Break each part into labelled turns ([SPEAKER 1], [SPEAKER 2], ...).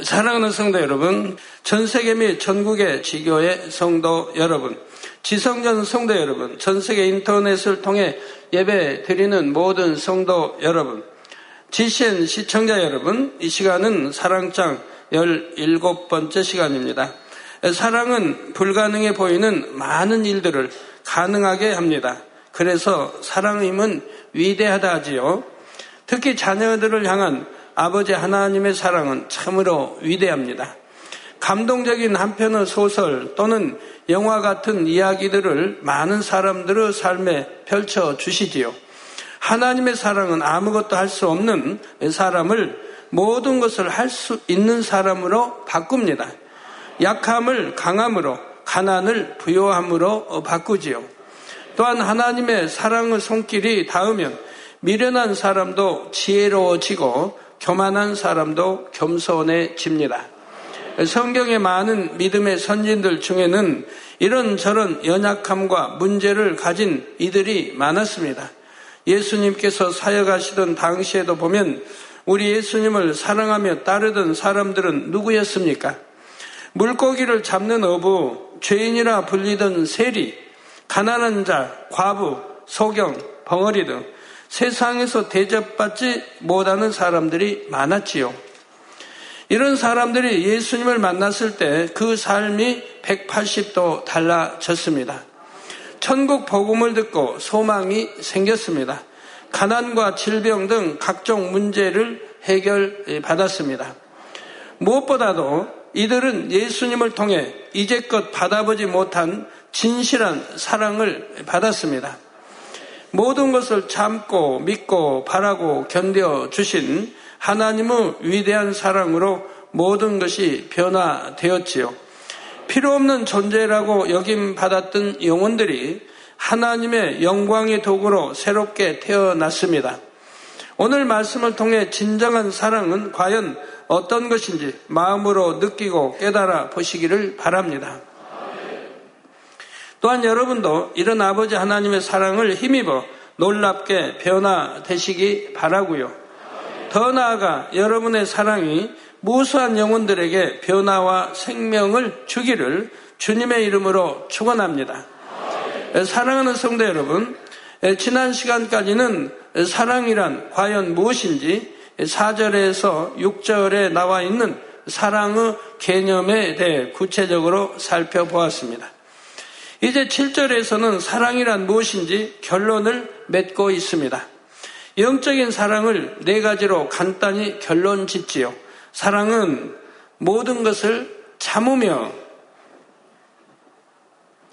[SPEAKER 1] 사랑하는 성도 여러분, 전 세계 및 전국의 지교의 성도 여러분, 지성전 성도 여러분, 전 세계 인터넷을 통해 예배 드리는 모든 성도 여러분, GCN 시청자 여러분, 이 시간은 사랑장 17번째 시간입니다. 사랑은 불가능해 보이는 많은 일들을 가능하게 합니다. 그래서 사랑임은 위대하다 하지요. 특히 자녀들을 향한 아버지 하나님의 사랑은 참으로 위대합니다. 감동적인 한편의 소설 또는 영화 같은 이야기들을 많은 사람들의 삶에 펼쳐 주시지요. 하나님의 사랑은 아무것도 할 수 없는 사람을 모든 것을 할 수 있는 사람으로 바꿉니다. 약함을 강함으로, 가난을 부요함으로 바꾸지요. 또한 하나님의 사랑의 손길이 닿으면 미련한 사람도 지혜로워지고 교만한 사람도 겸손해집니다. 성경의 많은 믿음의 선진들 중에는 이런저런 연약함과 문제를 가진 이들이 많았습니다. 예수님께서 사역하시던 당시에도 보면 우리 예수님을 사랑하며 따르던 사람들은 누구였습니까? 물고기를 잡는 어부, 죄인이라 불리던 세리, 가난한 자, 과부, 소경, 벙어리 등 세상에서 대접받지 못하는 사람들이 많았지요. 이런 사람들이 예수님을 만났을 때 그 삶이 180도 달라졌습니다. 천국 복음을 듣고 소망이 생겼습니다. 가난과 질병 등 각종 문제를 해결받았습니다. 무엇보다도 이들은 예수님을 통해 이제껏 받아보지 못한 진실한 사랑을 받았습니다. 모든 것을 참고 믿고 바라고 견뎌 주신 하나님의 위대한 사랑으로 모든 것이 변화되었지요. 필요 없는 존재라고 여김 받았던 영혼들이 하나님의 영광의 도구로 새롭게 태어났습니다. 오늘 말씀을 통해 진정한 사랑은 과연 어떤 것인지 마음으로 느끼고 깨달아 보시기를 바랍니다. 또한 여러분도 이런 아버지 하나님의 사랑을 힘입어 놀랍게 변화되시기 바라고요. 더 나아가 여러분의 사랑이 무수한 영혼들에게 변화와 생명을 주기를 주님의 이름으로 축원합니다. 사랑하는 성도 여러분, 지난 시간까지는 사랑이란 과연 무엇인지 4절에서 6절에 나와 있는 사랑의 개념에 대해 구체적으로 살펴보았습니다. 이제 7절에서는 사랑이란 무엇인지 결론을 맺고 있습니다. 영적인 사랑을 네 가지로 간단히 결론 짓지요. 사랑은 모든 것을 참으며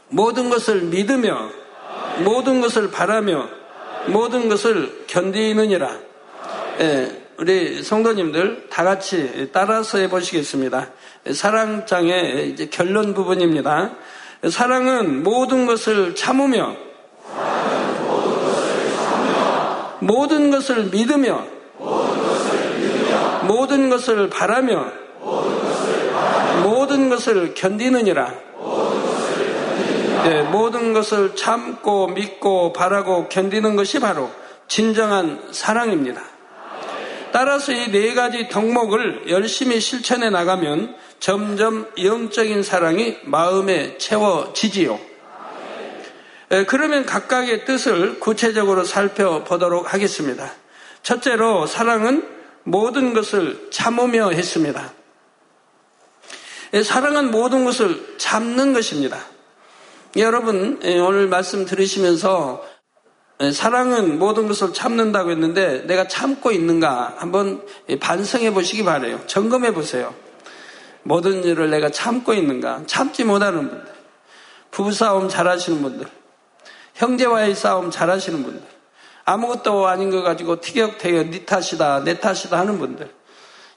[SPEAKER 1] 모든 것을 믿으며 모든 것을 바라며 모든 것을 견디느니라. 예, 우리 성도님들 다 같이 따라서 해보시겠습니다. 사랑장의 결론 부분입니다. 사랑은 모든 것을 참으며 모든 것을 믿으며 모든 것을 바라며 모든 것을 견디느니라. 네, 모든 것을 참고 믿고 바라고 견디는 것이 바로 진정한 사랑입니다. 따라서 이 네 가지 덕목을 열심히 실천해 나가면 점점 영적인 사랑이 마음에 채워지지요. 그러면 각각의 뜻을 구체적으로 살펴보도록 하겠습니다. 첫째로 사랑은 모든 것을 참으며 했습니다. 사랑은 모든 것을 참는 것입니다. 여러분, 오늘 말씀 들으시면서 사랑은 모든 것을 참는다고 했는데 내가 참고 있는가 한번 반성해 보시기 바래요. 점검해 보세요. 모든 일을 내가 참고 있는가? 참지 못하는 분들. 부부싸움 잘하시는 분들. 형제와의 싸움 잘하시는 분들. 아무것도 아닌 거 가지고 티격태격 니 탓이다, 내 탓이다 하는 분들.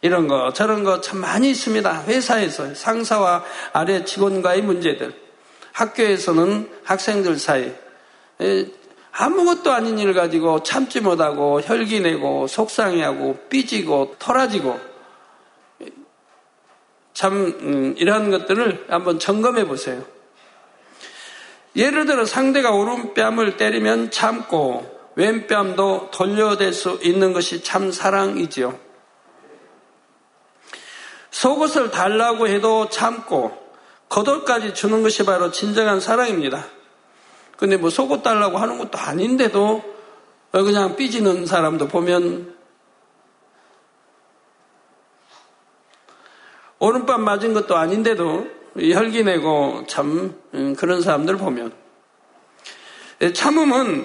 [SPEAKER 1] 이런 거, 저런 거 참 많이 있습니다. 회사에서 상사와 아래 직원과의 문제들. 학교에서는 학생들 사이. 아무것도 아닌 일 가지고 참지 못하고 혈기 내고 속상해하고 삐지고 토라지고 참 음, 이러한 것들을 한번 점검해 보세요. 예를 들어 상대가 오른뺨을 때리면 참고 왼뺨도 돌려댈 수 있는 것이 참 사랑이지요. 속옷을 달라고 해도 참고 겉옷까지 주는 것이 바로 진정한 사랑입니다. 근데 뭐 속옷 달라고 하는 것도 아닌데도 그냥 삐지는 사람도 보면 오른밤 맞은 것도 아닌데도 혈기 내고 참 음, 그런 사람들 보면 참음은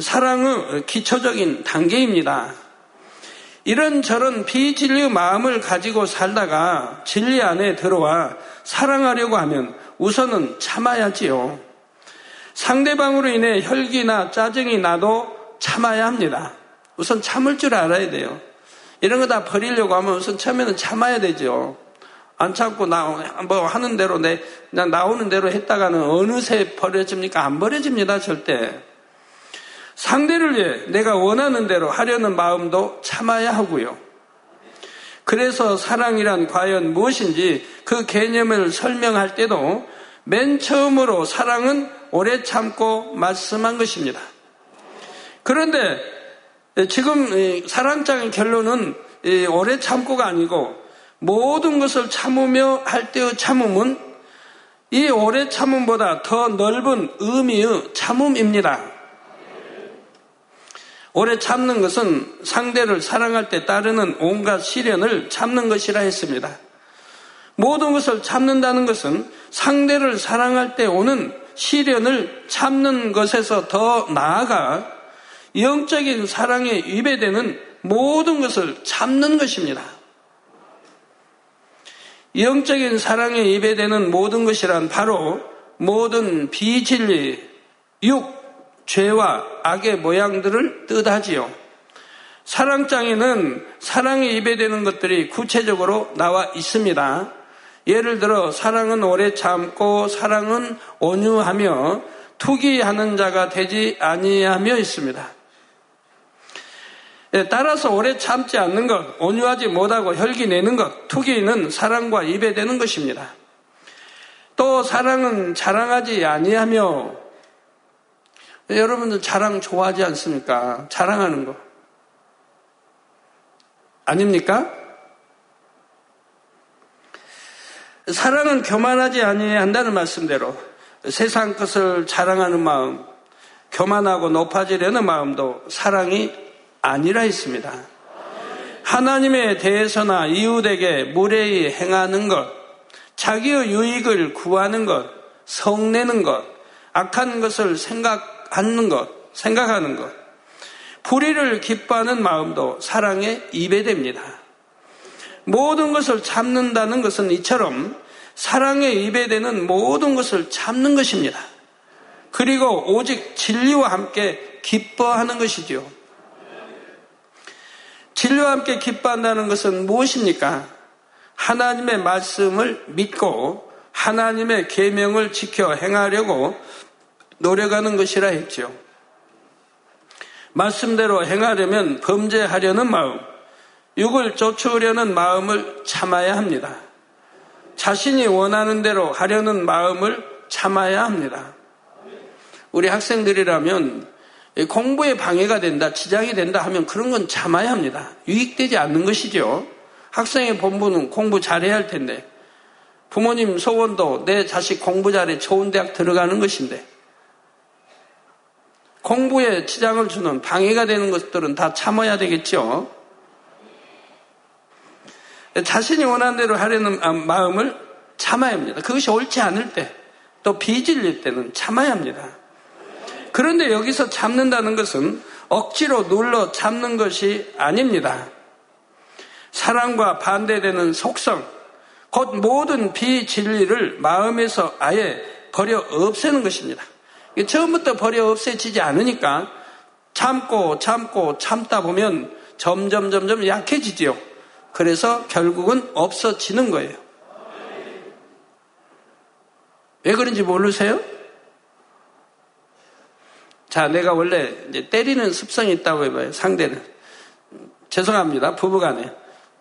[SPEAKER 1] 사랑의 기초적인 단계입니다. 이런 저런 비진리의 마음을 가지고 살다가 진리 안에 들어와 사랑하려고 하면 우선은 참아야지요. 상대방으로 인해 혈기나 짜증이 나도 참아야 합니다. 우선 참을 줄 알아야 돼요. 이런 거 다 버리려고 하면 우선 처음에는 참아야 되죠. 안 참고 나, 뭐 하는 대로 내, 나오는 대로 했다가는 어느새 버려집니까? 안 버려집니다, 절대. 상대를 위해 내가 원하는 대로 하려는 마음도 참아야 하고요. 그래서 사랑이란 과연 무엇인지 그 개념을 설명할 때도 맨 처음으로 사랑은 오래 참고 말씀한 것입니다. 그런데 지금 사랑장의 결론은 오래 참고가 아니고 모든 것을 참으며 할 때의 참음은 이 오래 참음보다 더 넓은 의미의 참음입니다. 오래 참는 것은 상대를 사랑할 때 따르는 온갖 시련을 참는 것이라 했습니다. 모든 것을 참는다는 것은 상대를 사랑할 때 오는 시련을 참는 것에서 더 나아가 영적인 사랑에 위배되는 모든 것을 참는 것입니다. 영적인 사랑에 위배되는 모든 것이란 바로 모든 비진리, 육, 죄와 악의 모양들을 뜻하지요. 사랑장에는 사랑에 입에되는 것들이 구체적으로 나와 있습니다. 예를 들어 사랑은 오래 참고 사랑은 온유하며 투기하는 자가 되지 아니하며 있습니다. 예, 따라서 오래 참지 않는 것, 온유하지 못하고 혈기 내는 것, 투기는 사랑과 입에 되는 것입니다. 또 사랑은 자랑하지 아니하며 여러분들 자랑 좋아하지 않습니까? 자랑하는 거. 아닙니까? 사랑은 교만하지 아니한다는 말씀대로 세상 것을 자랑하는 마음, 교만하고 높아지려는 마음도 사랑이 아니라 했습니다. 하나님에 대해서나 이웃에게 무례히 행하는 것, 자기의 유익을 구하는 것, 성내는 것, 악한 것을 생각 않는 것, 생각하는 것, 불의를 기뻐하는 마음도 사랑에 입에됩니다. 모든 것을 참는다는 것은 이처럼 사랑에 입에되는 모든 것을 참는 것입니다. 그리고 오직 진리와 함께 기뻐하는 것이죠. 진리와 함께 기뻐한다는 것은 무엇입니까? 하나님의 말씀을 믿고 하나님의 계명을 지켜 행하려고 노력하는 것이라 했죠. 말씀대로 행하려면 범죄하려는 마음, 육을 쫓으려는 마음을 참아야 합니다. 자신이 원하는 대로 하려는 마음을 참아야 합니다. 우리 학생들이라면 공부에 방해가 된다, 지장이 된다 하면 그런 건 참아야 합니다. 유익되지 않는 것이죠. 학생의 본부는 공부 잘해야 할 텐데, 부모님 소원도 내 자식 공부 잘해 좋은 대학 들어가는 것인데, 공부에 지장을 주는 방해가 되는 것들은 다 참아야 되겠죠. 자신이 원하는 대로 하려는 마음을 참아야 합니다. 그것이 옳지 않을 때, 또 비질릴 때는 참아야 합니다. 그런데 여기서 참는다는 것은 억지로 눌러 참는 것이 아닙니다. 사랑과 반대되는 속성, 곧 모든 비진리를 마음에서 아예 버려 없애는 것입니다. 처음부터 버려 없애지지 않으니까 참고 참고 참다 보면 점점 점점 약해지지요. 그래서 결국은 없어지는 거예요. 왜 그런지 모르세요? 자, 내가 원래 때리는 습성이 있다고 해봐요. 상대는. 죄송합니다. 부부 간에.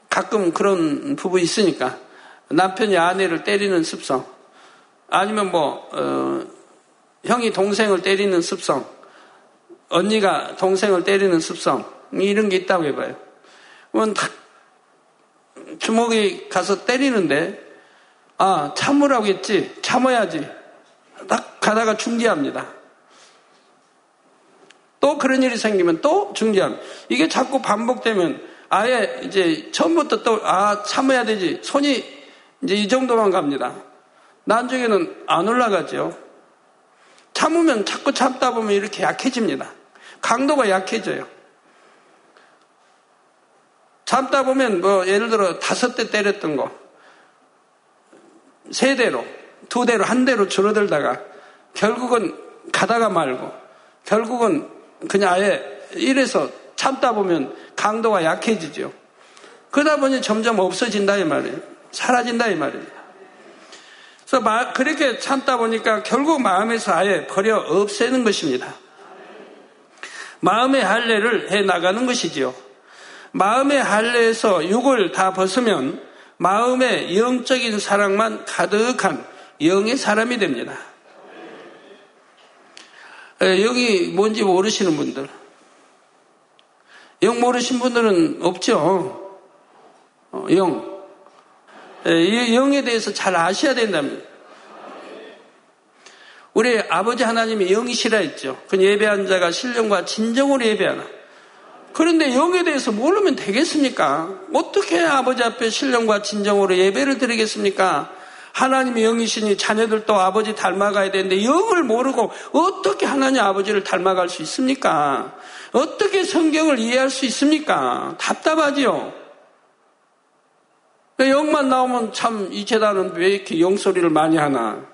[SPEAKER 1] 가끔 그런 부부 있으니까. 남편이 아내를 때리는 습성. 아니면 뭐, 어, 형이 동생을 때리는 습성, 언니가 동생을 때리는 습성, 이런 게 있다고 해봐요. 그건 다 주먹이 가서 때리는데 아 참으라고 했지 참아야지 딱 가다가 중지합니다. 또 그런 일이 생기면 또 중지합니다. 이게 자꾸 반복되면 아예 이제 처음부터 또 아 참아야 되지 손이 이제 이 정도만 갑니다. 나중에는 안 올라가죠. 참으면 자꾸 참다 보면 이렇게 약해집니다. 강도가 약해져요. 참다 보면 뭐 예를 들어 다섯 대 때렸던 거 세 대로 두 대로 한 대로 줄어들다가 결국은 가다가 말고 결국은 그냥 아예 이래서 참다 보면 강도가 약해지죠. 그러다 보니 점점 없어진다 이 말이에요. 사라진다 이 말이에요. 그래서 그렇게 참다 보니까 결국 마음에서 아예 버려 없애는 것입니다. 마음의 할례를 해 나가는 것이지요. 마음의 할례에서 육을 다 벗으면 마음의 영적인 사랑만 가득한 영의 사람이 됩니다. 영이 뭔지 모르시는 분들, 영 모르신 분들은 없죠. 어, 영. 영에 대해서 잘 아셔야 된답니다. 우리 아버지 하나님이 영이시라 했죠. 그 예배한 자가 신령과 진정으로 예배하나. 그런데 영에 대해서 모르면 되겠습니까? 어떻게 아버지 앞에 신령과 진정으로 예배를 드리겠습니까? 하나님의 영이시니 자녀들도 아버지 닮아가야 되는데 영을 모르고 어떻게 하나님 아버지를 닮아갈 수 있습니까? 어떻게 성경을 이해할 수 있습니까? 답답하지요. 영만 나오면 참 이 재단은 왜 이렇게 영 소리를 많이 하나?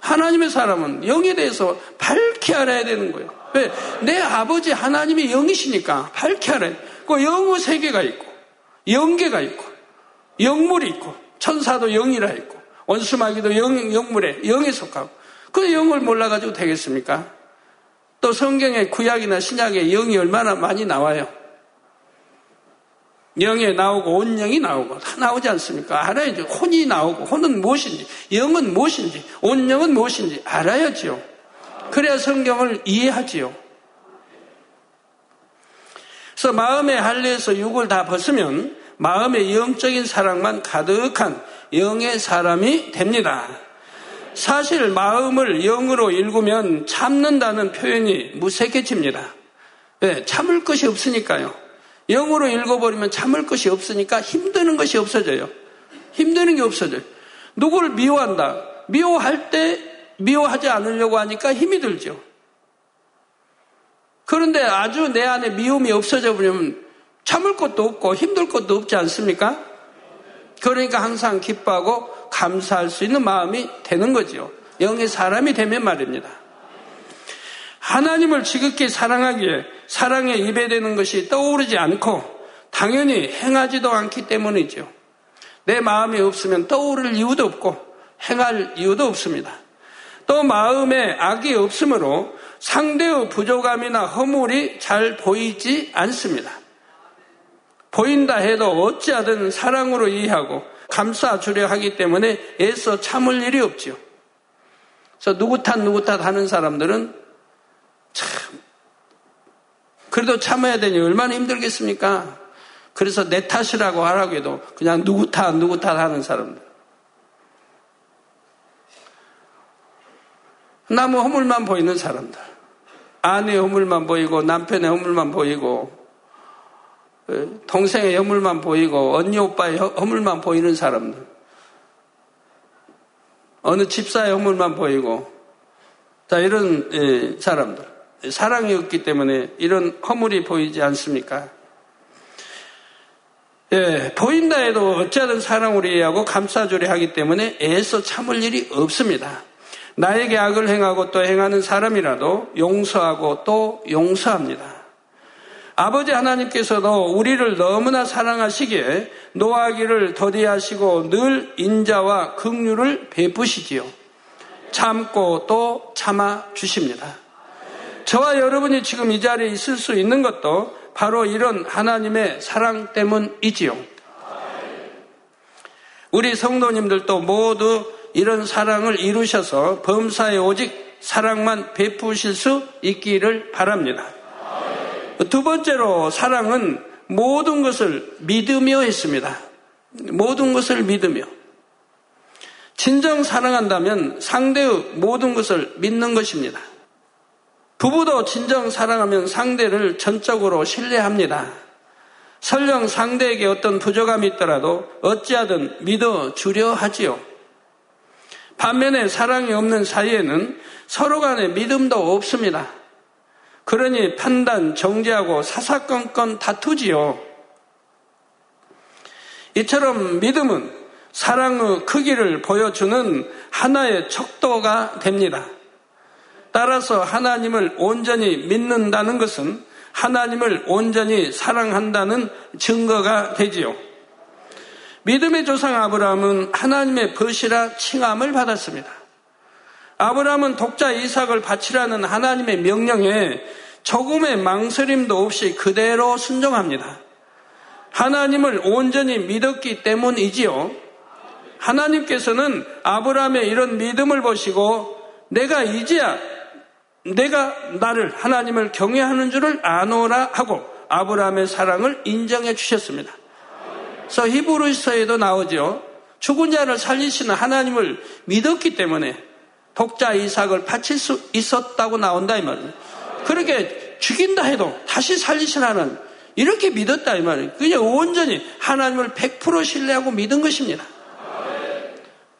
[SPEAKER 1] 하나님의 사람은 영에 대해서 밝히 알아야 되는 거예요. 왜? 내 아버지 하나님이 영이시니까 밝히 알아야 돼. 그 영의 세계가 있고, 영계가 있고, 영물이 있고, 천사도 영이라 있고, 원수마귀도 영, 영물에, 영에 속하고, 그 영을 몰라가지고 되겠습니까? 또 성경의 구약이나 신약에 영이 얼마나 많이 나와요. 영에 나오고 온영이 나오고 다 나오지 않습니까? 알아야죠. 혼이 나오고 혼은 무엇인지 영은 무엇인지 온영은 무엇인지 알아야지요. 그래야 성경을 이해하지요. 그래서 마음의 할례에서 육을 다 벗으면 마음의 영적인 사랑만 가득한 영의 사람이 됩니다. 사실 마음을 영으로 읽으면 참는다는 표현이 무색해집니다. 네, 참을 것이 없으니까요. 영으로 읽어버리면 참을 것이 없으니까 힘드는 것이 없어져요. 힘드는 게 없어져요. 누구를 미워한다. 미워할 때 미워하지 않으려고 하니까 힘이 들죠. 그런데 아주 내 안에 미움이 없어져 버리면 참을 것도 없고 힘들 것도 없지 않습니까? 그러니까 항상 기뻐하고 감사할 수 있는 마음이 되는 거죠. 영의 사람이 되면 말입니다. 하나님을 지극히 사랑하기에 사랑에 입에 대는 것이 떠오르지 않고 당연히 행하지도 않기 때문이죠. 내 마음이 없으면 떠오를 이유도 없고 행할 이유도 없습니다. 또 마음에 악이 없으므로 상대의 부족함이나 허물이 잘 보이지 않습니다. 보인다 해도 어찌하든 사랑으로 이해하고 감싸주려 하기 때문에 애써 참을 일이 없죠. 그래서 누구 탓 누구 탓 하는 사람들은 참 그래도 참아야 되니 얼마나 힘들겠습니까? 그래서 내 탓이라고 하라고 해도 그냥 누구 탓 누구 탓 하는 사람들. 나무 허물만 보이는 사람들. 아내의 허물만 보이고 남편의 허물만 보이고 동생의 허물만 보이고 언니 오빠의 허물만 보이는 사람들. 어느 집사의 허물만 보이고 자 이런 예, 사람들. 사랑이 없기 때문에 이런 허물이 보이지 않습니까? 예, 보인다 해도 어찌하든 사랑으로 이해하고 감싸주려 하기 때문에 애써 참을 일이 없습니다. 나에게 악을 행하고 또 행하는 사람이라도 용서하고 또 용서합니다. 아버지 하나님께서도 우리를 너무나 사랑하시기에 노하기를 더디하시고 늘 인자와 긍휼을 베푸시지요. 참고 또 참아 주십니다. 저와 여러분이 지금 이 자리에 있을 수 있는 것도 바로 이런 하나님의 사랑 때문이지요. 우리 성도님들도 모두 이런 사랑을 이루셔서 범사에 오직 사랑만 베푸실 수 있기를 바랍니다. 두 번째로 사랑은 모든 것을 믿으며 했습니다. 모든 것을 믿으며. 진정 사랑한다면 상대의 모든 것을 믿는 것입니다. 부부도 진정 사랑하면 상대를 전적으로 신뢰합니다. 설령 상대에게 어떤 부족함이 있더라도 어찌하든 믿어 주려 하지요. 반면에 사랑이 없는 사이에는 서로 간에 믿음도 없습니다. 그러니 판단, 정죄하고 사사건건 다투지요. 이처럼 믿음은 사랑의 크기를 보여주는 하나의 척도가 됩니다. 따라서 하나님을 온전히 믿는다는 것은 하나님을 온전히 사랑한다는 증거가 되지요. 믿음의 조상 아브라함은 하나님의 벗이라 칭함을 받았습니다. 아브라함은 독자 이삭을 바치라는 하나님의 명령에 조금의 망설임도 없이 그대로 순종합니다. 하나님을 온전히 믿었기 때문이지요. 하나님께서는 아브라함의 이런 믿음을 보시고 내가 이제야 내가 나를 하나님을 경외하는 줄을 아노라 하고 아브라함의 사랑을 인정해 주셨습니다. 그래서 히브리서에도 나오죠. 죽은 자를 살리시는 하나님을 믿었기 때문에 독자 이삭을 바칠 수 있었다고 나온다 이 말이에요. 그렇게 죽인다 해도 다시 살리시라는 이렇게 믿었다 이 말이에요. 그냥 온전히 하나님을 100% 신뢰하고 믿은 것입니다.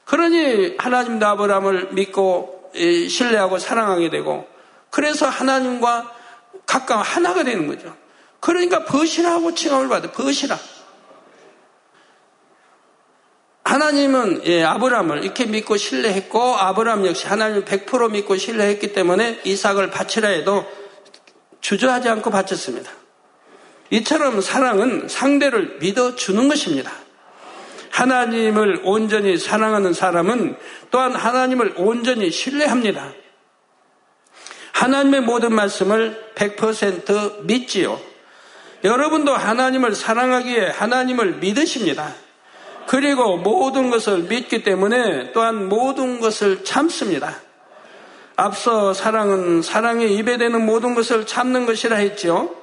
[SPEAKER 1] 그러니 하나님도 아브라함을 믿고 신뢰하고 사랑하게 되고 그래서 하나님과 가까워 하나가 되는 거죠. 그러니까 벗이라고 칭함을 받아요. 벗이라. 하나님은 예, 아브라함을 이렇게 믿고 신뢰했고 아브라함 역시 하나님을 100% 믿고 신뢰했기 때문에 이삭을 바치라 해도 주저하지 않고 바쳤습니다. 이처럼 사랑은 상대를 믿어주는 것입니다. 하나님을 온전히 사랑하는 사람은 또한 하나님을 온전히 신뢰합니다. 하나님의 모든 말씀을 100% 믿지요. 여러분도 하나님을 사랑하기에 하나님을 믿으십니다. 그리고 모든 것을 믿기 때문에 또한 모든 것을 참습니다. 앞서 사랑은 사랑에 입에 대는 모든 것을 참는 것이라 했죠.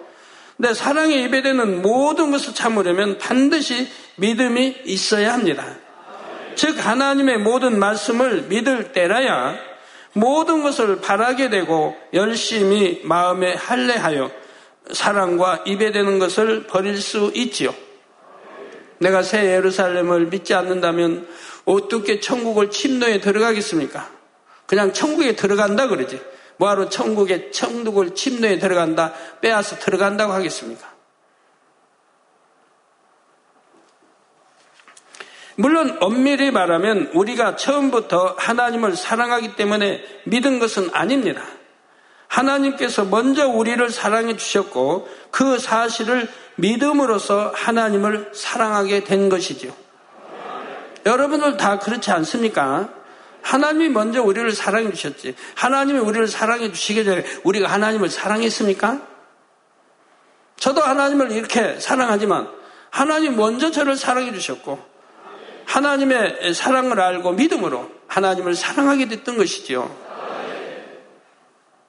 [SPEAKER 1] 근데 사랑에 입에 대는 모든 것을 참으려면 반드시 믿음이 있어야 합니다. 즉 하나님의 모든 말씀을 믿을 때라야 모든 것을 바라게 되고 열심히 마음에 할례하여 사랑과 입에 되는 것을 버릴 수 있지요. 내가 새 예루살렘을 믿지 않는다면 어떻게 천국을 침노에 들어가겠습니까? 그냥 천국에 들어간다 그러지. 뭐하러 천국에 천국을 침노에 들어간다 빼앗아 들어간다고 하겠습니까? 물론 엄밀히 말하면 우리가 처음부터 하나님을 사랑하기 때문에 믿은 것은 아닙니다. 하나님께서 먼저 우리를 사랑해 주셨고 그 사실을 믿음으로써 하나님을 사랑하게 된 것이죠. 여러분들 다 그렇지 않습니까? 하나님이 먼저 우리를 사랑해 주셨지. 하나님이 우리를 사랑해 주시기 전에 우리가 하나님을 사랑했습니까? 저도 하나님을 이렇게 사랑하지만 하나님 먼저 저를 사랑해 주셨고 하나님의 사랑을 알고 믿음으로 하나님을 사랑하게 됐던 것이지요.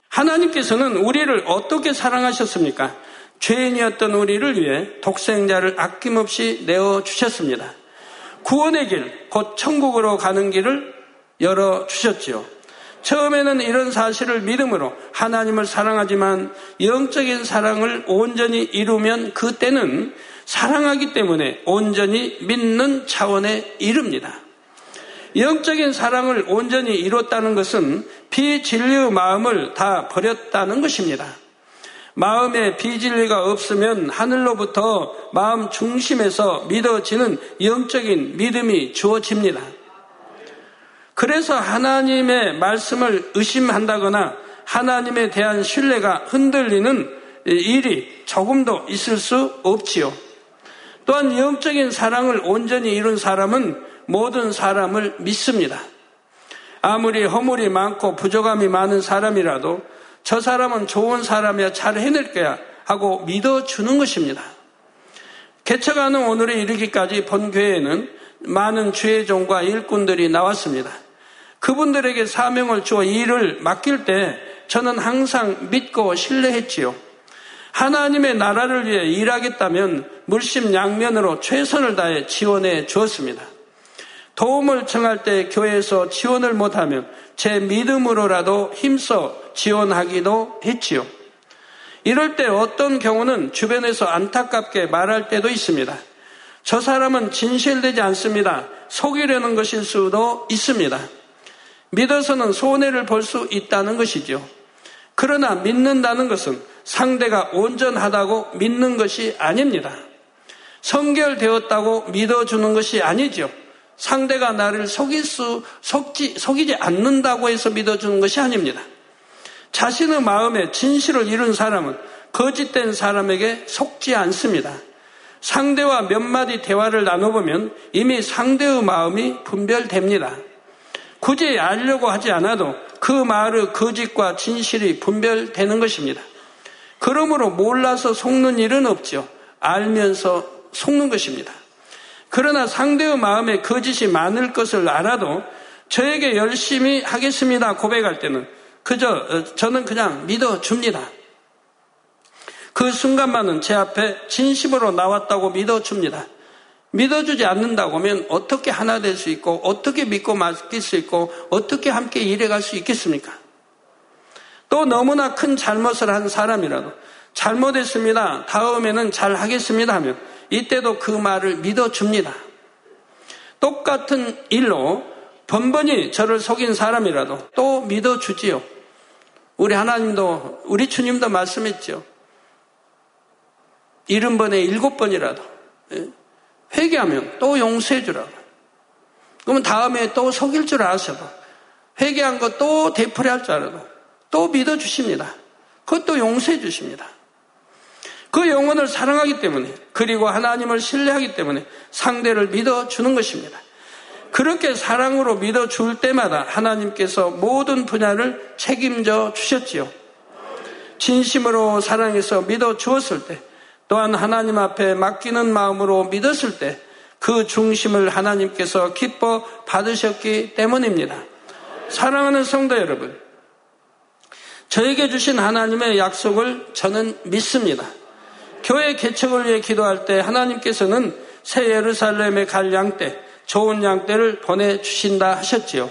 [SPEAKER 1] 하나님께서는 우리를 어떻게 사랑하셨습니까? 죄인이었던 우리를 위해 독생자를 아낌없이 내어 주셨습니다. 구원의 길, 곧 천국으로 가는 길을 열어 주셨지요. 처음에는 이런 사실을 믿음으로 하나님을 사랑하지만 영적인 사랑을 온전히 이루면 그때는 사랑하기 때문에 온전히 믿는 차원에 이릅니다. 영적인 사랑을 온전히 이뤘다는 것은 비진리의 마음을 다 버렸다는 것입니다. 마음에 비진리가 없으면 하늘로부터 마음 중심에서 믿어지는 영적인 믿음이 주어집니다. 그래서 하나님의 말씀을 의심한다거나 하나님에 대한 신뢰가 흔들리는 일이 조금도 있을 수 없지요. 또한 영적인 사랑을 온전히 이룬 사람은 모든 사람을 믿습니다. 아무리 허물이 많고 부족함이 많은 사람이라도 저 사람은 좋은 사람이야 잘 해낼 거야 하고 믿어주는 것입니다. 개척하는 오늘에 이르기까지 본 교회에는 많은 주의 종과 일꾼들이 나왔습니다. 그분들에게 사명을 주어 일을 맡길 때 저는 항상 믿고 신뢰했지요. 하나님의 나라를 위해 일하겠다면 물심양면으로 최선을 다해 지원해 주었습니다. 도움을 청할 때 교회에서 지원을 못하면 제 믿음으로라도 힘써 지원하기도 했지요. 이럴 때 어떤 경우는 주변에서 안타깝게 말할 때도 있습니다. 저 사람은 진실되지 않습니다. 속이려는 것일 수도 있습니다. 믿어서는 손해를 볼 수 있다는 것이죠. 그러나 믿는다는 것은 상대가 온전하다고 믿는 것이 아닙니다. 성결되었다고 믿어주는 것이 아니죠. 상대가 나를 속일 수, 속지, 속이지 않는다고 해서 믿어주는 것이 아닙니다. 자신의 마음에 진실을 이룬 사람은 거짓된 사람에게 속지 않습니다. 상대와 몇 마디 대화를 나눠보면 이미 상대의 마음이 분별됩니다. 굳이 알려고 하지 않아도 그 말의 거짓과 진실이 분별되는 것입니다. 그러므로 몰라서 속는 일은 없죠. 알면서 속는 것입니다. 그러나 상대의 마음에 거짓이 많을 것을 알아도 저에게 열심히 하겠습니다 고백할 때는 그저 어, 저는 그냥 믿어줍니다. 그 순간만은 제 앞에 진심으로 나왔다고 믿어줍니다. 믿어주지 않는다고 하면 어떻게 하나 될 수 있고 어떻게 믿고 맡길 수 있고 어떻게 함께 일해갈 수 있겠습니까? 또 너무나 큰 잘못을 한 사람이라도 잘못했습니다. 다음에는 잘 하겠습니다 하면 이때도 그 말을 믿어줍니다. 똑같은 일로 번번이 저를 속인 사람이라도 또 믿어주지요. 우리 하나님도, 우리 주님도 말씀했죠. 일흔 번에 일곱 번이라도 예, 회개하면 또 용서해 주라고. 그러면 다음에 또 속일 줄 아셔도 회개한 거또 되풀이할 줄 알아도 또 믿어 주십니다. 그것도 용서해 주십니다. 그 영혼을 사랑하기 때문에 그리고 하나님을 신뢰하기 때문에 상대를 믿어 주는 것입니다. 그렇게 사랑으로 믿어 줄 때마다 하나님께서 모든 분야를 책임져 주셨지요. 진심으로 사랑해서 믿어 주었을 때 또한 하나님 앞에 맡기는 마음으로 믿었을 때 그 중심을 하나님께서 기뻐 받으셨기 때문입니다. 사랑하는 성도 여러분, 저에게 주신 하나님의 약속을 저는 믿습니다. 교회 개척을 위해 기도할 때 하나님께서는 새 예루살렘에 갈 양떼, 좋은 양떼를 보내주신다 하셨지요.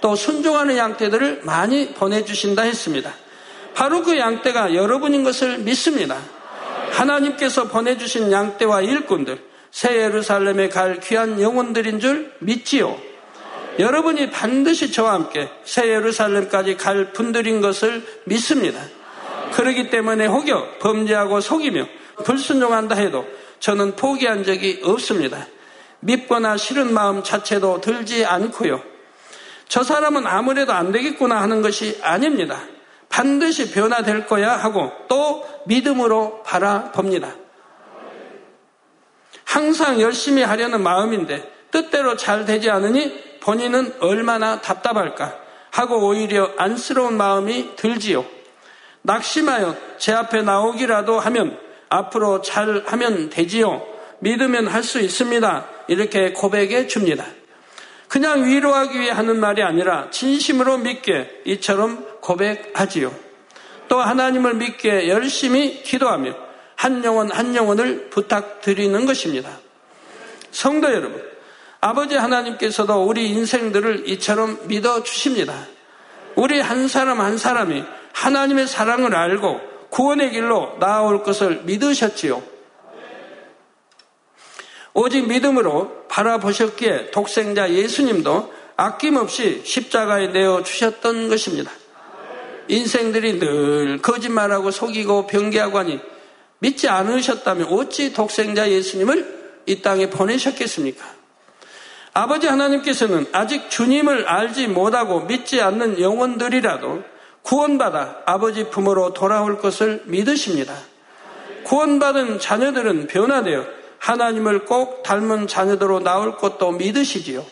[SPEAKER 1] 또 순종하는 양떼들을 많이 보내주신다 했습니다. 바로 그 양떼가 여러분인 것을 믿습니다. 하나님께서 보내주신 양떼와 일꾼들, 새 예루살렘에 갈 귀한 영혼들인 줄 믿지요. 여러분이 반드시 저와 함께 새 예루살렘까지 갈 분들인 것을 믿습니다. 그러기 때문에 혹여 범죄하고 속이며 불순종한다 해도 저는 포기한 적이 없습니다. 밉거나 싫은 마음 자체도 들지 않고요. 저 사람은 아무래도 안 되겠구나 하는 것이 아닙니다. 반드시 변화될 거야 하고 또 믿음으로 바라봅니다. 항상 열심히 하려는 마음인데 뜻대로 잘 되지 않으니 본인은 얼마나 답답할까 하고 오히려 안쓰러운 마음이 들지요. 낙심하여 제 앞에 나오기라도 하면 앞으로 잘 하면 되지요. 믿으면 할 수 있습니다. 이렇게 고백해 줍니다. 그냥 위로하기 위해 하는 말이 아니라 진심으로 믿게 이처럼 고백하지요. 또 하나님을 믿게 열심히 기도하며 한 영혼 한 영혼을 부탁드리는 것입니다. 성도 여러분, 아버지 하나님께서도 우리 인생들을 이처럼 믿어 주십니다. 우리 한 사람 한 사람이 하나님의 사랑을 알고 구원의 길로 나아올 것을 믿으셨지요. 오직 믿음으로 바라보셨기에 독생자 예수님도 아낌없이 십자가에 내어 주셨던 것입니다. 인생들이 늘 거짓말하고 속이고 변개하고 하니 믿지 않으셨다면 어찌 독생자 예수님을 이 땅에 보내셨겠습니까? 아버지 하나님께서는 아직 주님을 알지 못하고 믿지 않는 영혼들이라도 구원받아 아버지 품으로 돌아올 것을 믿으십니다. 구원받은 자녀들은 변화되어 하나님을 꼭 닮은 자녀들로 나올 것도 믿으시지요.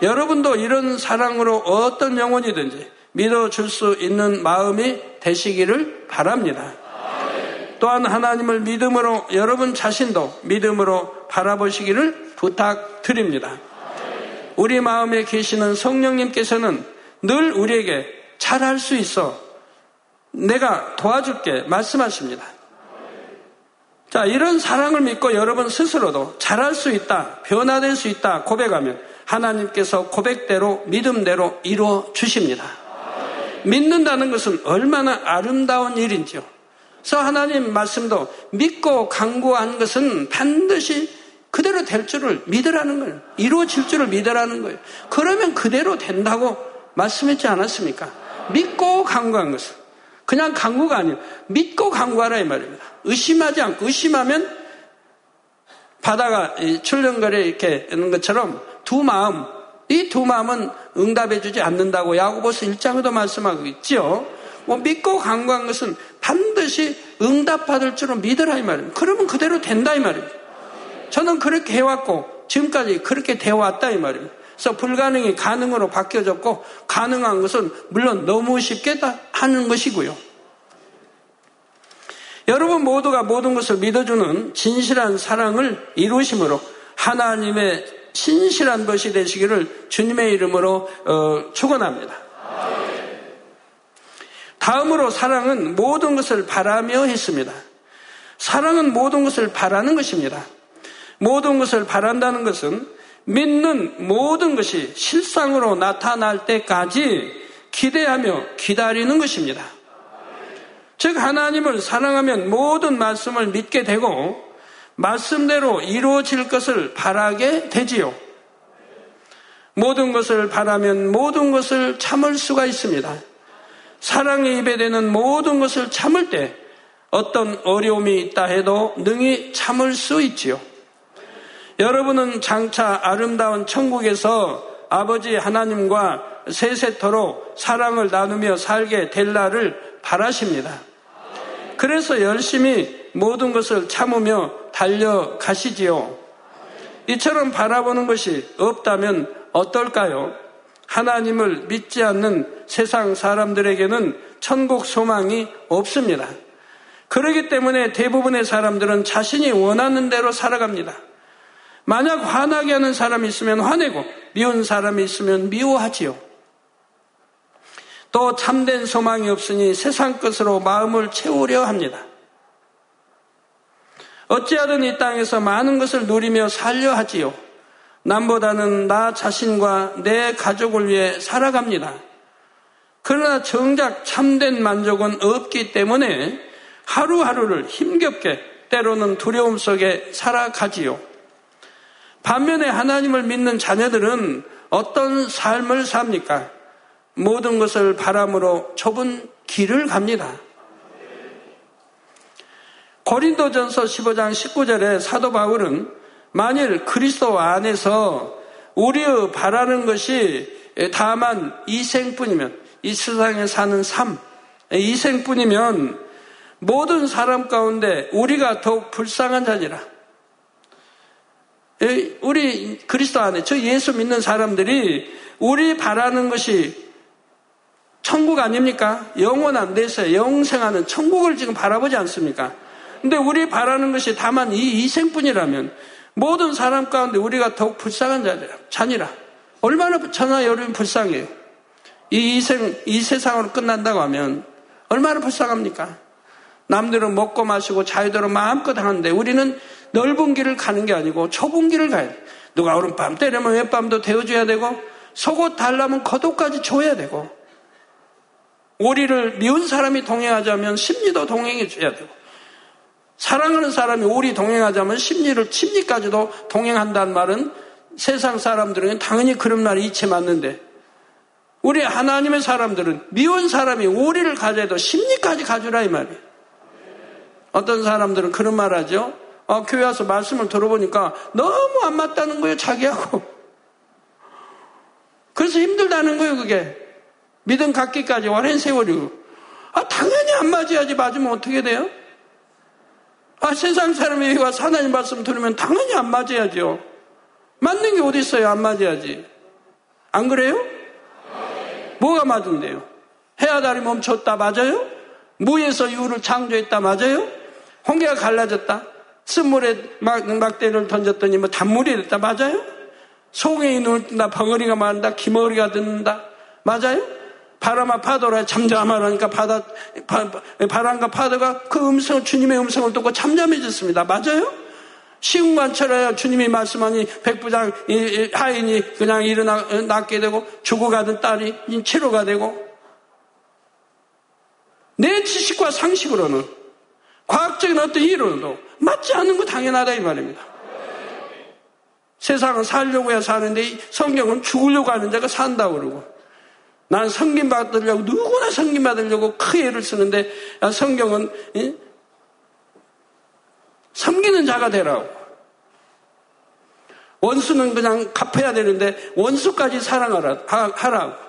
[SPEAKER 1] 여러분도 이런 사랑으로 어떤 영혼이든지 믿어줄 수 있는 마음이 되시기를 바랍니다. 또한 하나님을 믿음으로 여러분 자신도 믿음으로 바라보시기를 부탁드립니다. 우리 마음에 계시는 성령님께서는 늘 우리에게 잘할 수 있어 내가 도와줄게 말씀하십니다. 자, 이런 사랑을 믿고 여러분 스스로도 잘할 수 있다, 변화될 수 있다 고백하면 하나님께서 고백대로 믿음대로 이루어 주십니다. 믿는다는 것은 얼마나 아름다운 일인지요. 그래서 하나님 말씀도 믿고 강구한 것은 반드시 그대로 될 줄을 믿으라는 거예요. 이루어질 줄을 믿으라는 거예요. 그러면 그대로 된다고 말씀했지 않았습니까? 믿고 강구한 것은. 그냥 강구가 아니에요. 믿고 강구하라 이 말입니다. 의심하지 않고 의심하면 바다가 출렁거려 이렇게 있는 것처럼 두 마음 이 두 마음은 응답해 주지 않는다고 야고보서 1장에도 말씀하고 있죠. 뭐 믿고 강구한 것은 반드시 응답받을 줄은 믿으라 이 말입니다. 그러면 그대로 된다 이 말입니다. 저는 그렇게 해왔고 지금까지 그렇게 되어 왔다 이 말입니다. 그래서 불가능이 가능으로 바뀌어졌고 가능한 것은 물론 너무 쉽게 하는 것이고요. 여러분 모두가 모든 것을 믿어주는 진실한 사랑을 이루심으로 하나님의 신실한 것이 되시기를 주님의 이름으로 어, 축원합니다. 다음으로 사랑은 모든 것을 바라며 했습니다. 사랑은 모든 것을 바라는 것입니다. 모든 것을 바란다는 것은 믿는 모든 것이 실상으로 나타날 때까지 기대하며 기다리는 것입니다. 즉, 하나님을 사랑하면 모든 말씀을 믿게 되고, 말씀대로 이루어질 것을 바라게 되지요. 모든 것을 바라면 모든 것을 참을 수가 있습니다. 사랑의 입에 대는 모든 것을 참을 때 어떤 어려움이 있다 해도 능히 참을 수 있지요. 여러분은 장차 아름다운 천국에서 아버지 하나님과 세세토록 사랑을 나누며 살게 될 날을 바라십니다. 그래서 열심히 모든 것을 참으며 달려가시지요. 이처럼 바라보는 것이 없다면 어떨까요? 하나님을 믿지 않는 세상 사람들에게는 천국 소망이 없습니다. 그러기 때문에 대부분의 사람들은 자신이 원하는 대로 살아갑니다. 만약 화나게 하는 사람이 있으면 화내고 미운 사람이 있으면 미워하지요. 또 참된 소망이 없으니 세상 것으로 마음을 채우려 합니다. 어찌하든 이 땅에서 많은 것을 누리며 살려 하지요. 남보다는 나 자신과 내 가족을 위해 살아갑니다. 그러나 정작 참된 만족은 없기 때문에 하루하루를 힘겹게 때로는 두려움 속에 살아가지요. 반면에 하나님을 믿는 자녀들은 어떤 삶을 삽니까? 모든 것을 바람으로 좁은 길을 갑니다. 고린도전서 15장 19절에 사도 바울은 만일 그리스도 안에서 우리의 바라는 것이 다만 이생뿐이면 이 세상에 사는 삶, 이생뿐이면 모든 사람 가운데 우리가 더욱 불쌍한 자니라. 우리 그리스도 안에 저 예수 믿는 사람들이 우리 바라는 것이 천국 아닙니까? 영원한 데서 영생하는 천국을 지금 바라보지 않습니까? 근데 우리 바라는 것이 다만 이 이생뿐이라면 모든 사람 가운데 우리가 더욱 불쌍한 자니라. 얼마나 전화 여러분 불쌍해요. 이 이생, 이 세상으로 끝난다고 하면 얼마나 불쌍합니까? 남들은 먹고 마시고 자유대로 마음껏 하는데 우리는 넓은 길을 가는 게 아니고 좁은 길을 가야 돼. 누가 오른밤 때리면 왼밤도 데워줘야 되고 속옷 달라면 겉옷까지 줘야 되고 오리를 미운 사람이 동행하자면 심리도 동행해 줘야 되고 사랑하는 사람이 오리 동행하자면 심리를 심리까지도 동행한다는 말은 세상 사람들은 당연히 그런 말이 이치 맞는데 우리 하나님의 사람들은 미운 사람이 오리를 가져도 심리까지 가주라 이 말이에요. 어떤 사람들은 그런 말 하죠. 어, 교회 와서 말씀을 들어보니까 너무 안 맞다는 거예요, 자기하고. 그래서 힘들다는 거예요, 그게. 믿음 갖기까지 오랜 세월이고. 아, 당연히 안 맞아야지. 맞으면 어떻게 돼요? 아, 세상 사람이 와서 하나님 말씀 들으면 당연히 안 맞아야죠. 맞는 게 어디 있어요? 안 맞아야지. 안 그래요? 뭐가 맞은데요? 해아다리 멈췄다 맞아요? 무에서 유를 창조했다 맞아요? 홍게가 갈라졌다? 쓴물에 막, 막대를 던졌더니 뭐 단물이 됐다. 맞아요? 송이 눈을 뜬다. 벙어리가 많다. 기머리가 듣는다. 맞아요? 바람아 파도라 잠잠하라니까 바다, 바, 바람과 파도가 그 음성, 주님의 음성을 듣고 잠잠해졌습니다. 맞아요? 시흥만처럼 주님이 말씀하니 백부장 하인이 그냥 일어나 낫게 되고 죽어가던 딸이 치료가 되고 내 지식과 상식으로는 과학적인 어떤 이론도 맞지 않는 거 당연하다 이 말입니다. 세상은 살려고 해야 사는데 성경은 죽으려고 하는 자가 산다고 그러고. 난 성김 받으려고 누구나 성김 받으려고 크게 애를 쓰는데 성경은 섬기는 자가 되라고. 원수는 그냥 갚아야 되는데 원수까지 사랑하라 하라고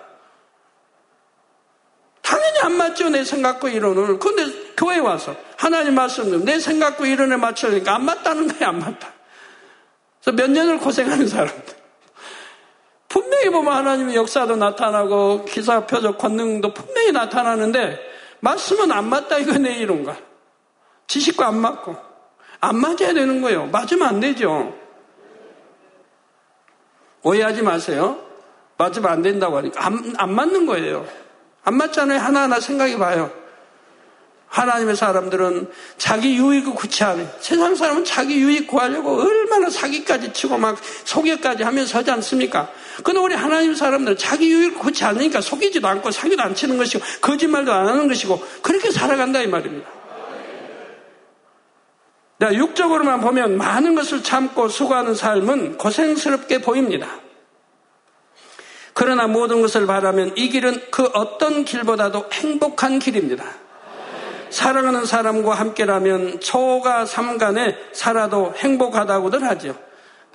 [SPEAKER 1] 당연히 안 맞죠 내 생각과 이론을. 근데 교회 와서 하나님 말씀 내 생각과 이론에 맞추니까 안 맞다는 거야 안 맞다. 그래서 몇 년을 고생하는 사람들. 분명히 보면 하나님의 역사도 나타나고 기사 표적 권능도 분명히 나타나는데 말씀은 안 맞다 이거 내 이론과. 지식과 안 맞고. 안 맞아야 되는 거예요. 맞으면 안 되죠. 오해하지 마세요. 맞으면 안 된다고 하니까 안, 안 맞는 거예요 안 맞잖아요. 하나하나 생각해 봐요. 하나님의 사람들은 자기 유익을 구체하네. 세상 사람은 자기 유익 구하려고 얼마나 사기까지 치고 막 속여까지 하면서 하지 않습니까? 근데 우리 하나님 사람들은 자기 유익을 구체하니까 속이지도 않고 사기도 안 치는 것이고 거짓말도 안 하는 것이고 그렇게 살아간다 이 말입니다. 육적으로만 보면 많은 것을 참고 수고하는 삶은 고생스럽게 보입니다. 그러나 모든 것을 바라면 이 길은 그 어떤 길보다도 행복한 길입니다. 사랑하는 사람과 함께라면 초가 삼간에 살아도 행복하다고들 하죠.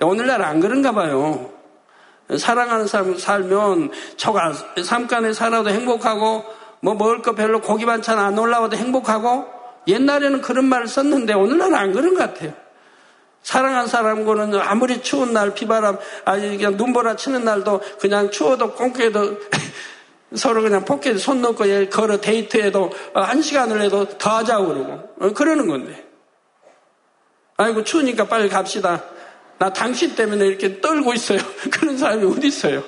[SPEAKER 1] 오늘날 안 그런가 봐요. 사랑하는 사람 살면 초가 삼간에 살아도 행복하고 뭐 먹을 거 별로 고기 반찬 안 올라와도 행복하고 옛날에는 그런 말을 썼는데 오늘날 안 그런 것 같아요. 사랑한 사람과는 아무리 추운 날, 비바람, 아니, 그냥 눈보라 치는 날도 그냥 추워도 꽁qu에도 서로 그냥 포켓에 손 넣고 걸어 데이트해도 어, 한 시간을 해도 더 하자고 그러고. 어, 그러는 건데. 아이고, 추우니까 빨리 갑시다. 나 당신 때문에 이렇게 떨고 있어요. 그런 사람이 어디 있어요?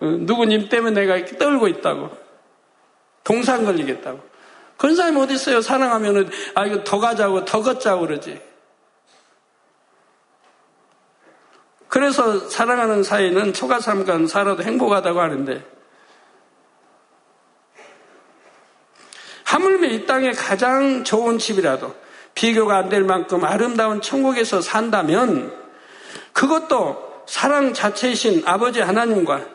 [SPEAKER 1] 어, 누구님 때문에 내가 이렇게 떨고 있다고. 동상 걸리겠다고. 그런 사람이 어디 있어요? 사랑하면은, 아, 이거 더 가자고, 더 걷자고 그러지. 그래서 사랑하는 사이는 초가삼간 살아도 행복하다고 하는데 하물며 이 땅에 가장 좋은 집이라도 비교가 안 될 만큼 아름다운 천국에서 산다면 그것도 사랑 자체이신 아버지 하나님과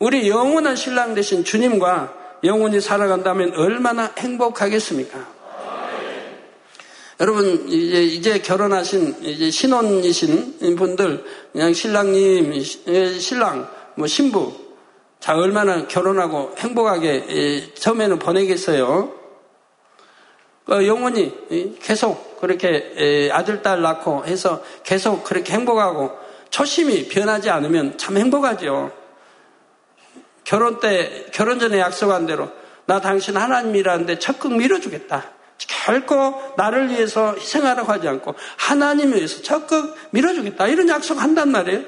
[SPEAKER 1] 우리 영원한 신랑 되신 주님과 영원히 살아간다면 얼마나 행복하겠습니까? 여러분 이제, 이제 결혼하신 이제 신혼이신 분들 그냥 신랑님, 신랑, 뭐 신부 자 얼마나 결혼하고 행복하게 처음에는 보내겠어요. 그 영원히 계속 그렇게 아들 딸 낳고 해서 계속 그렇게 행복하고 초심이 변하지 않으면 참 행복하죠. 결혼 때 결혼 전에 약속한 대로 나 당신 하나님이라는데 적극 밀어주겠다. 결코 나를 위해서 희생하라고 하지 않고 하나님을 위해서 적극 밀어주겠다. 이런 약속 한단 말이에요.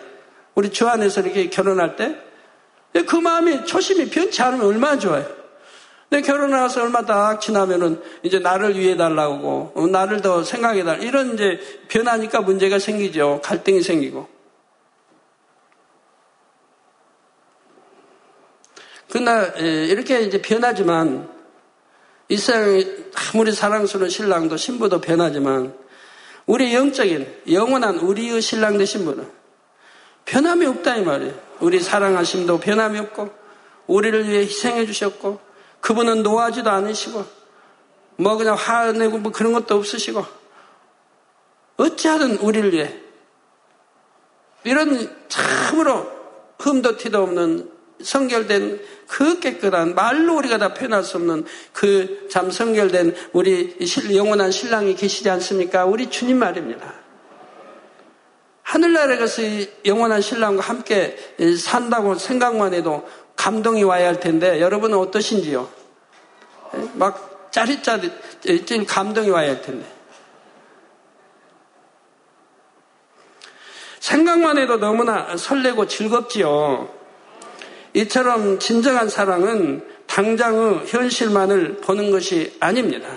[SPEAKER 1] 우리 주 안에서 이렇게 결혼할 때. 그 마음이 초심이 변치 않으면 얼마나 좋아요. 내 결혼하서 얼마 딱 지나면은 이제 나를 위해 달라고 어, 나를 더 생각해 달라 이런 이제 변하니까 문제가 생기죠. 갈등이 생기고. 그러나 이렇게 이제 변하지만 이 세상에 아무리 사랑스러운 신랑도 신부도 변하지만 우리 영적인 영원한 우리의 신랑 되신 분은 변함이 없다 이 말이에요. 우리 사랑하심도 변함이 없고 우리를 위해 희생해 주셨고 그분은 노하지도 않으시고 뭐 그냥 화내고 뭐 그런 것도 없으시고 어찌하든 우리를 위해 이런 참으로 흠도 티도 없는 성결된 그 깨끗한 말로 우리가 다 표현할 수 없는 그참 성결된 우리 영원한 신랑이 계시지 않습니까? 우리 주님 말입니다. 하늘나라에 가서 영원한 신랑과 함께 산다고 생각만 해도 감동이 와야 할 텐데 여러분은 어떠신지요? 막 짜릿짜릿 감동이 와야 할 텐데. 생각만 해도 너무나 설레고 즐겁지요. 이처럼 진정한 사랑은 당장의 현실만을 보는 것이 아닙니다.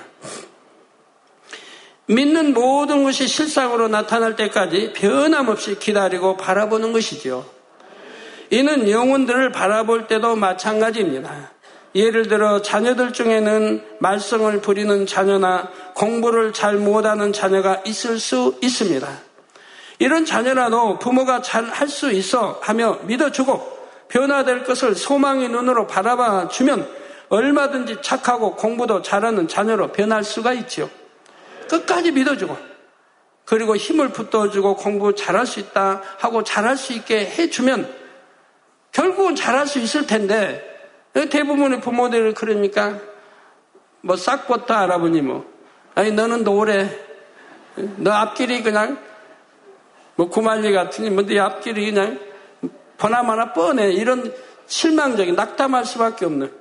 [SPEAKER 1] 믿는 모든 것이 실상으로 나타날 때까지 변함없이 기다리고 바라보는 것이지요. 이는 영혼들을 바라볼 때도 마찬가지입니다. 예를 들어 자녀들 중에는 말썽을 부리는 자녀나 공부를 잘 못하는 자녀가 있을 수 있습니다. 이런 자녀라도 부모가 잘 할 수 있어 하며 믿어주고 변화될 것을 소망의 눈으로 바라봐 주면 얼마든지 착하고 공부도 잘하는 자녀로 변할 수가 있지요. 끝까지 믿어주고 그리고 힘을 붙어주고 공부 잘할 수 있다 하고 잘할 수 있게 해주면 결국은 잘할 수 있을 텐데 대부분의 부모들이 그러니까 뭐 싹부터 알아보니 뭐 아니 너는 노래 너 앞길이 그냥 뭐 구말리 같으니 뭐네 앞길이 그냥 보나마나 뻔해 이런 실망적인 낙담할 수밖에 없는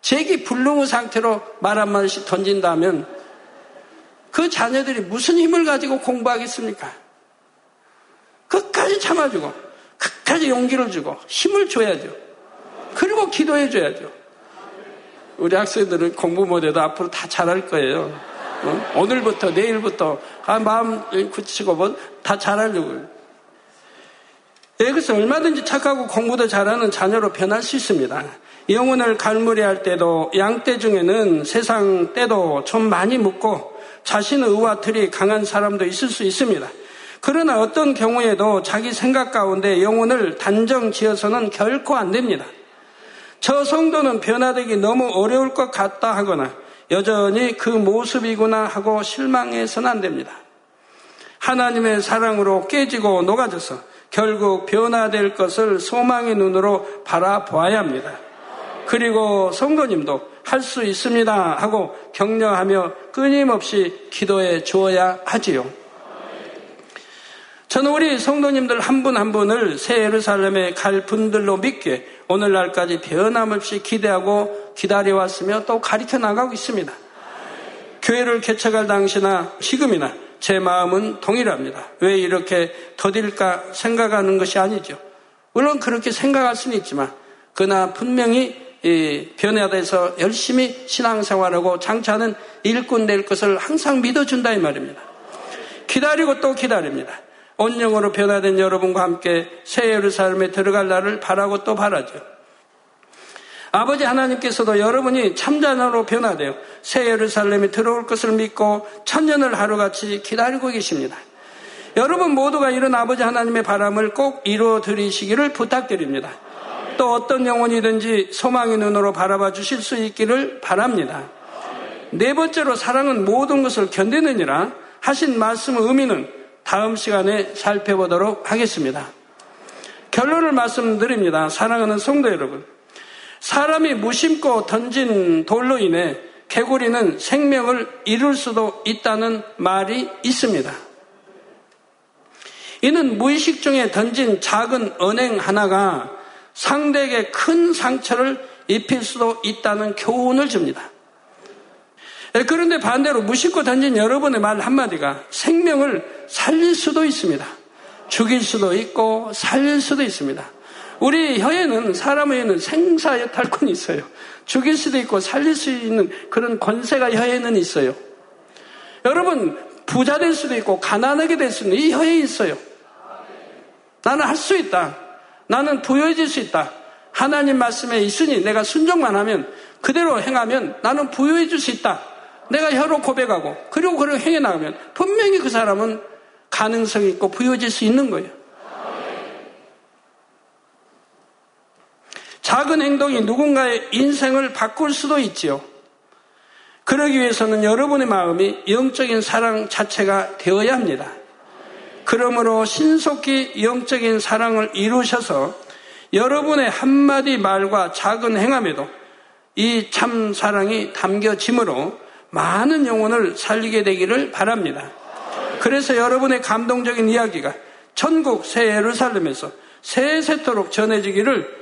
[SPEAKER 1] 제기 불능의 상태로 말 한마디씩 던진다면 그 자녀들이 무슨 힘을 가지고 공부하겠습니까? 끝까지 참아주고, 끝까지 용기를 주고, 힘을 줘야죠. 그리고 기도해 줘야죠. 우리 학생들은 공부 못해도 앞으로 다 잘할 거예요. 어? 오늘부터, 내일부터, 아, 마음 굳히고 뭐, 다 잘하려고요. 예, 그래서 얼마든지 착하고 공부도 잘하는 자녀로 변할 수 있습니다. 영혼을 갈무리 할 때도 양떼 중에는 세상 때도 좀 많이 묻고 자신의 의와 틀이 강한 사람도 있을 수 있습니다. 그러나 어떤 경우에도 자기 생각 가운데 영혼을 단정 지어서는 결코 안 됩니다. 저 성도는 변화되기 너무 어려울 것 같다 하거나 여전히 그 모습이구나 하고 실망해서는 안 됩니다. 하나님의 사랑으로 깨지고 녹아져서 결국 변화될 것을 소망의 눈으로 바라보아야 합니다. 그리고 성도님도 할 수 있습니다 하고 격려하며 끊임없이 기도해 주어야 하지요. 저는 우리 성도님들 한 분한 한 분을 새 예루살렘에 갈 분들로 믿기에 오늘날까지 변함없이 기대하고 기다려왔으며 또 가르쳐 나가고 있습니다. 교회를 개척할 당시나 지금이나 제 마음은 동일합니다. 왜 이렇게 더딜까 생각하는 것이 아니죠. 물론 그렇게 생각할 수는 있지만 그러나 분명히 변화돼서 열심히 신앙생활하고 장차는 일꾼 될 것을 항상 믿어준다 이 말입니다. 기다리고 또 기다립니다. 온영으로 변화된 여러분과 함께 새 예루살렘에 들어갈 날을 바라고 또 바라죠. 아버지 하나님께서도 여러분이 참자녀로 변화되어 새 예루살렘에 들어올 것을 믿고 천년을 하루같이 기다리고 계십니다. 여러분 모두가 이런 아버지 하나님의 바람을 꼭 이루어 드리시기를 부탁드립니다. 또 어떤 영혼이든지 소망의 눈으로 바라봐 주실 수 있기를 바랍니다. 네 번째로 사랑은 모든 것을 견디느니라 하신 말씀의 의미는 다음 시간에 살펴보도록 하겠습니다. 결론을 말씀드립니다. 사랑하는 성도 여러분. 사람이 무심코 던진 돌로 인해 개구리는 생명을 잃을 수도 있다는 말이 있습니다. 이는 무의식 중에 던진 작은 언행 하나가 상대에게 큰 상처를 입힐 수도 있다는 교훈을 줍니다. 예, 그런데 반대로 무심코 던진 여러분의 말 한마디가 생명을 살릴 수도 있습니다. 죽일 수도 있고 살릴 수도 있습니다. 우리 혀에는 사람의 혀에는 생사여탈권이 있어요. 죽일 수도 있고 살릴 수 있는 그런 권세가 혀에는 있어요. 여러분 부자 될 수도 있고 가난하게 될 수는 이 혀에 있어요. 나는 할 수 있다. 나는 부여해질 수 있다. 하나님 말씀에 있으니 내가 순종만 하면 그대로 행하면 나는 부여해질 수 있다. 내가 혀로 고백하고 그리고 그를 행해 나가면 분명히 그 사람은 가능성이 있고 부여질 수 있는 거예요. 작은 행동이 누군가의 인생을 바꿀 수도 있지요. 그러기 위해서는 여러분의 마음이 영적인 사랑 자체가 되어야 합니다. 그러므로 신속히 영적인 사랑을 이루셔서 여러분의 한마디 말과 작은 행함에도 이 참 사랑이 담겨짐으로 많은 영혼을 살리게 되기를 바랍니다. 그래서 여러분의 감동적인 이야기가 천국 새 예루살렘에서 세세토록 전해지기를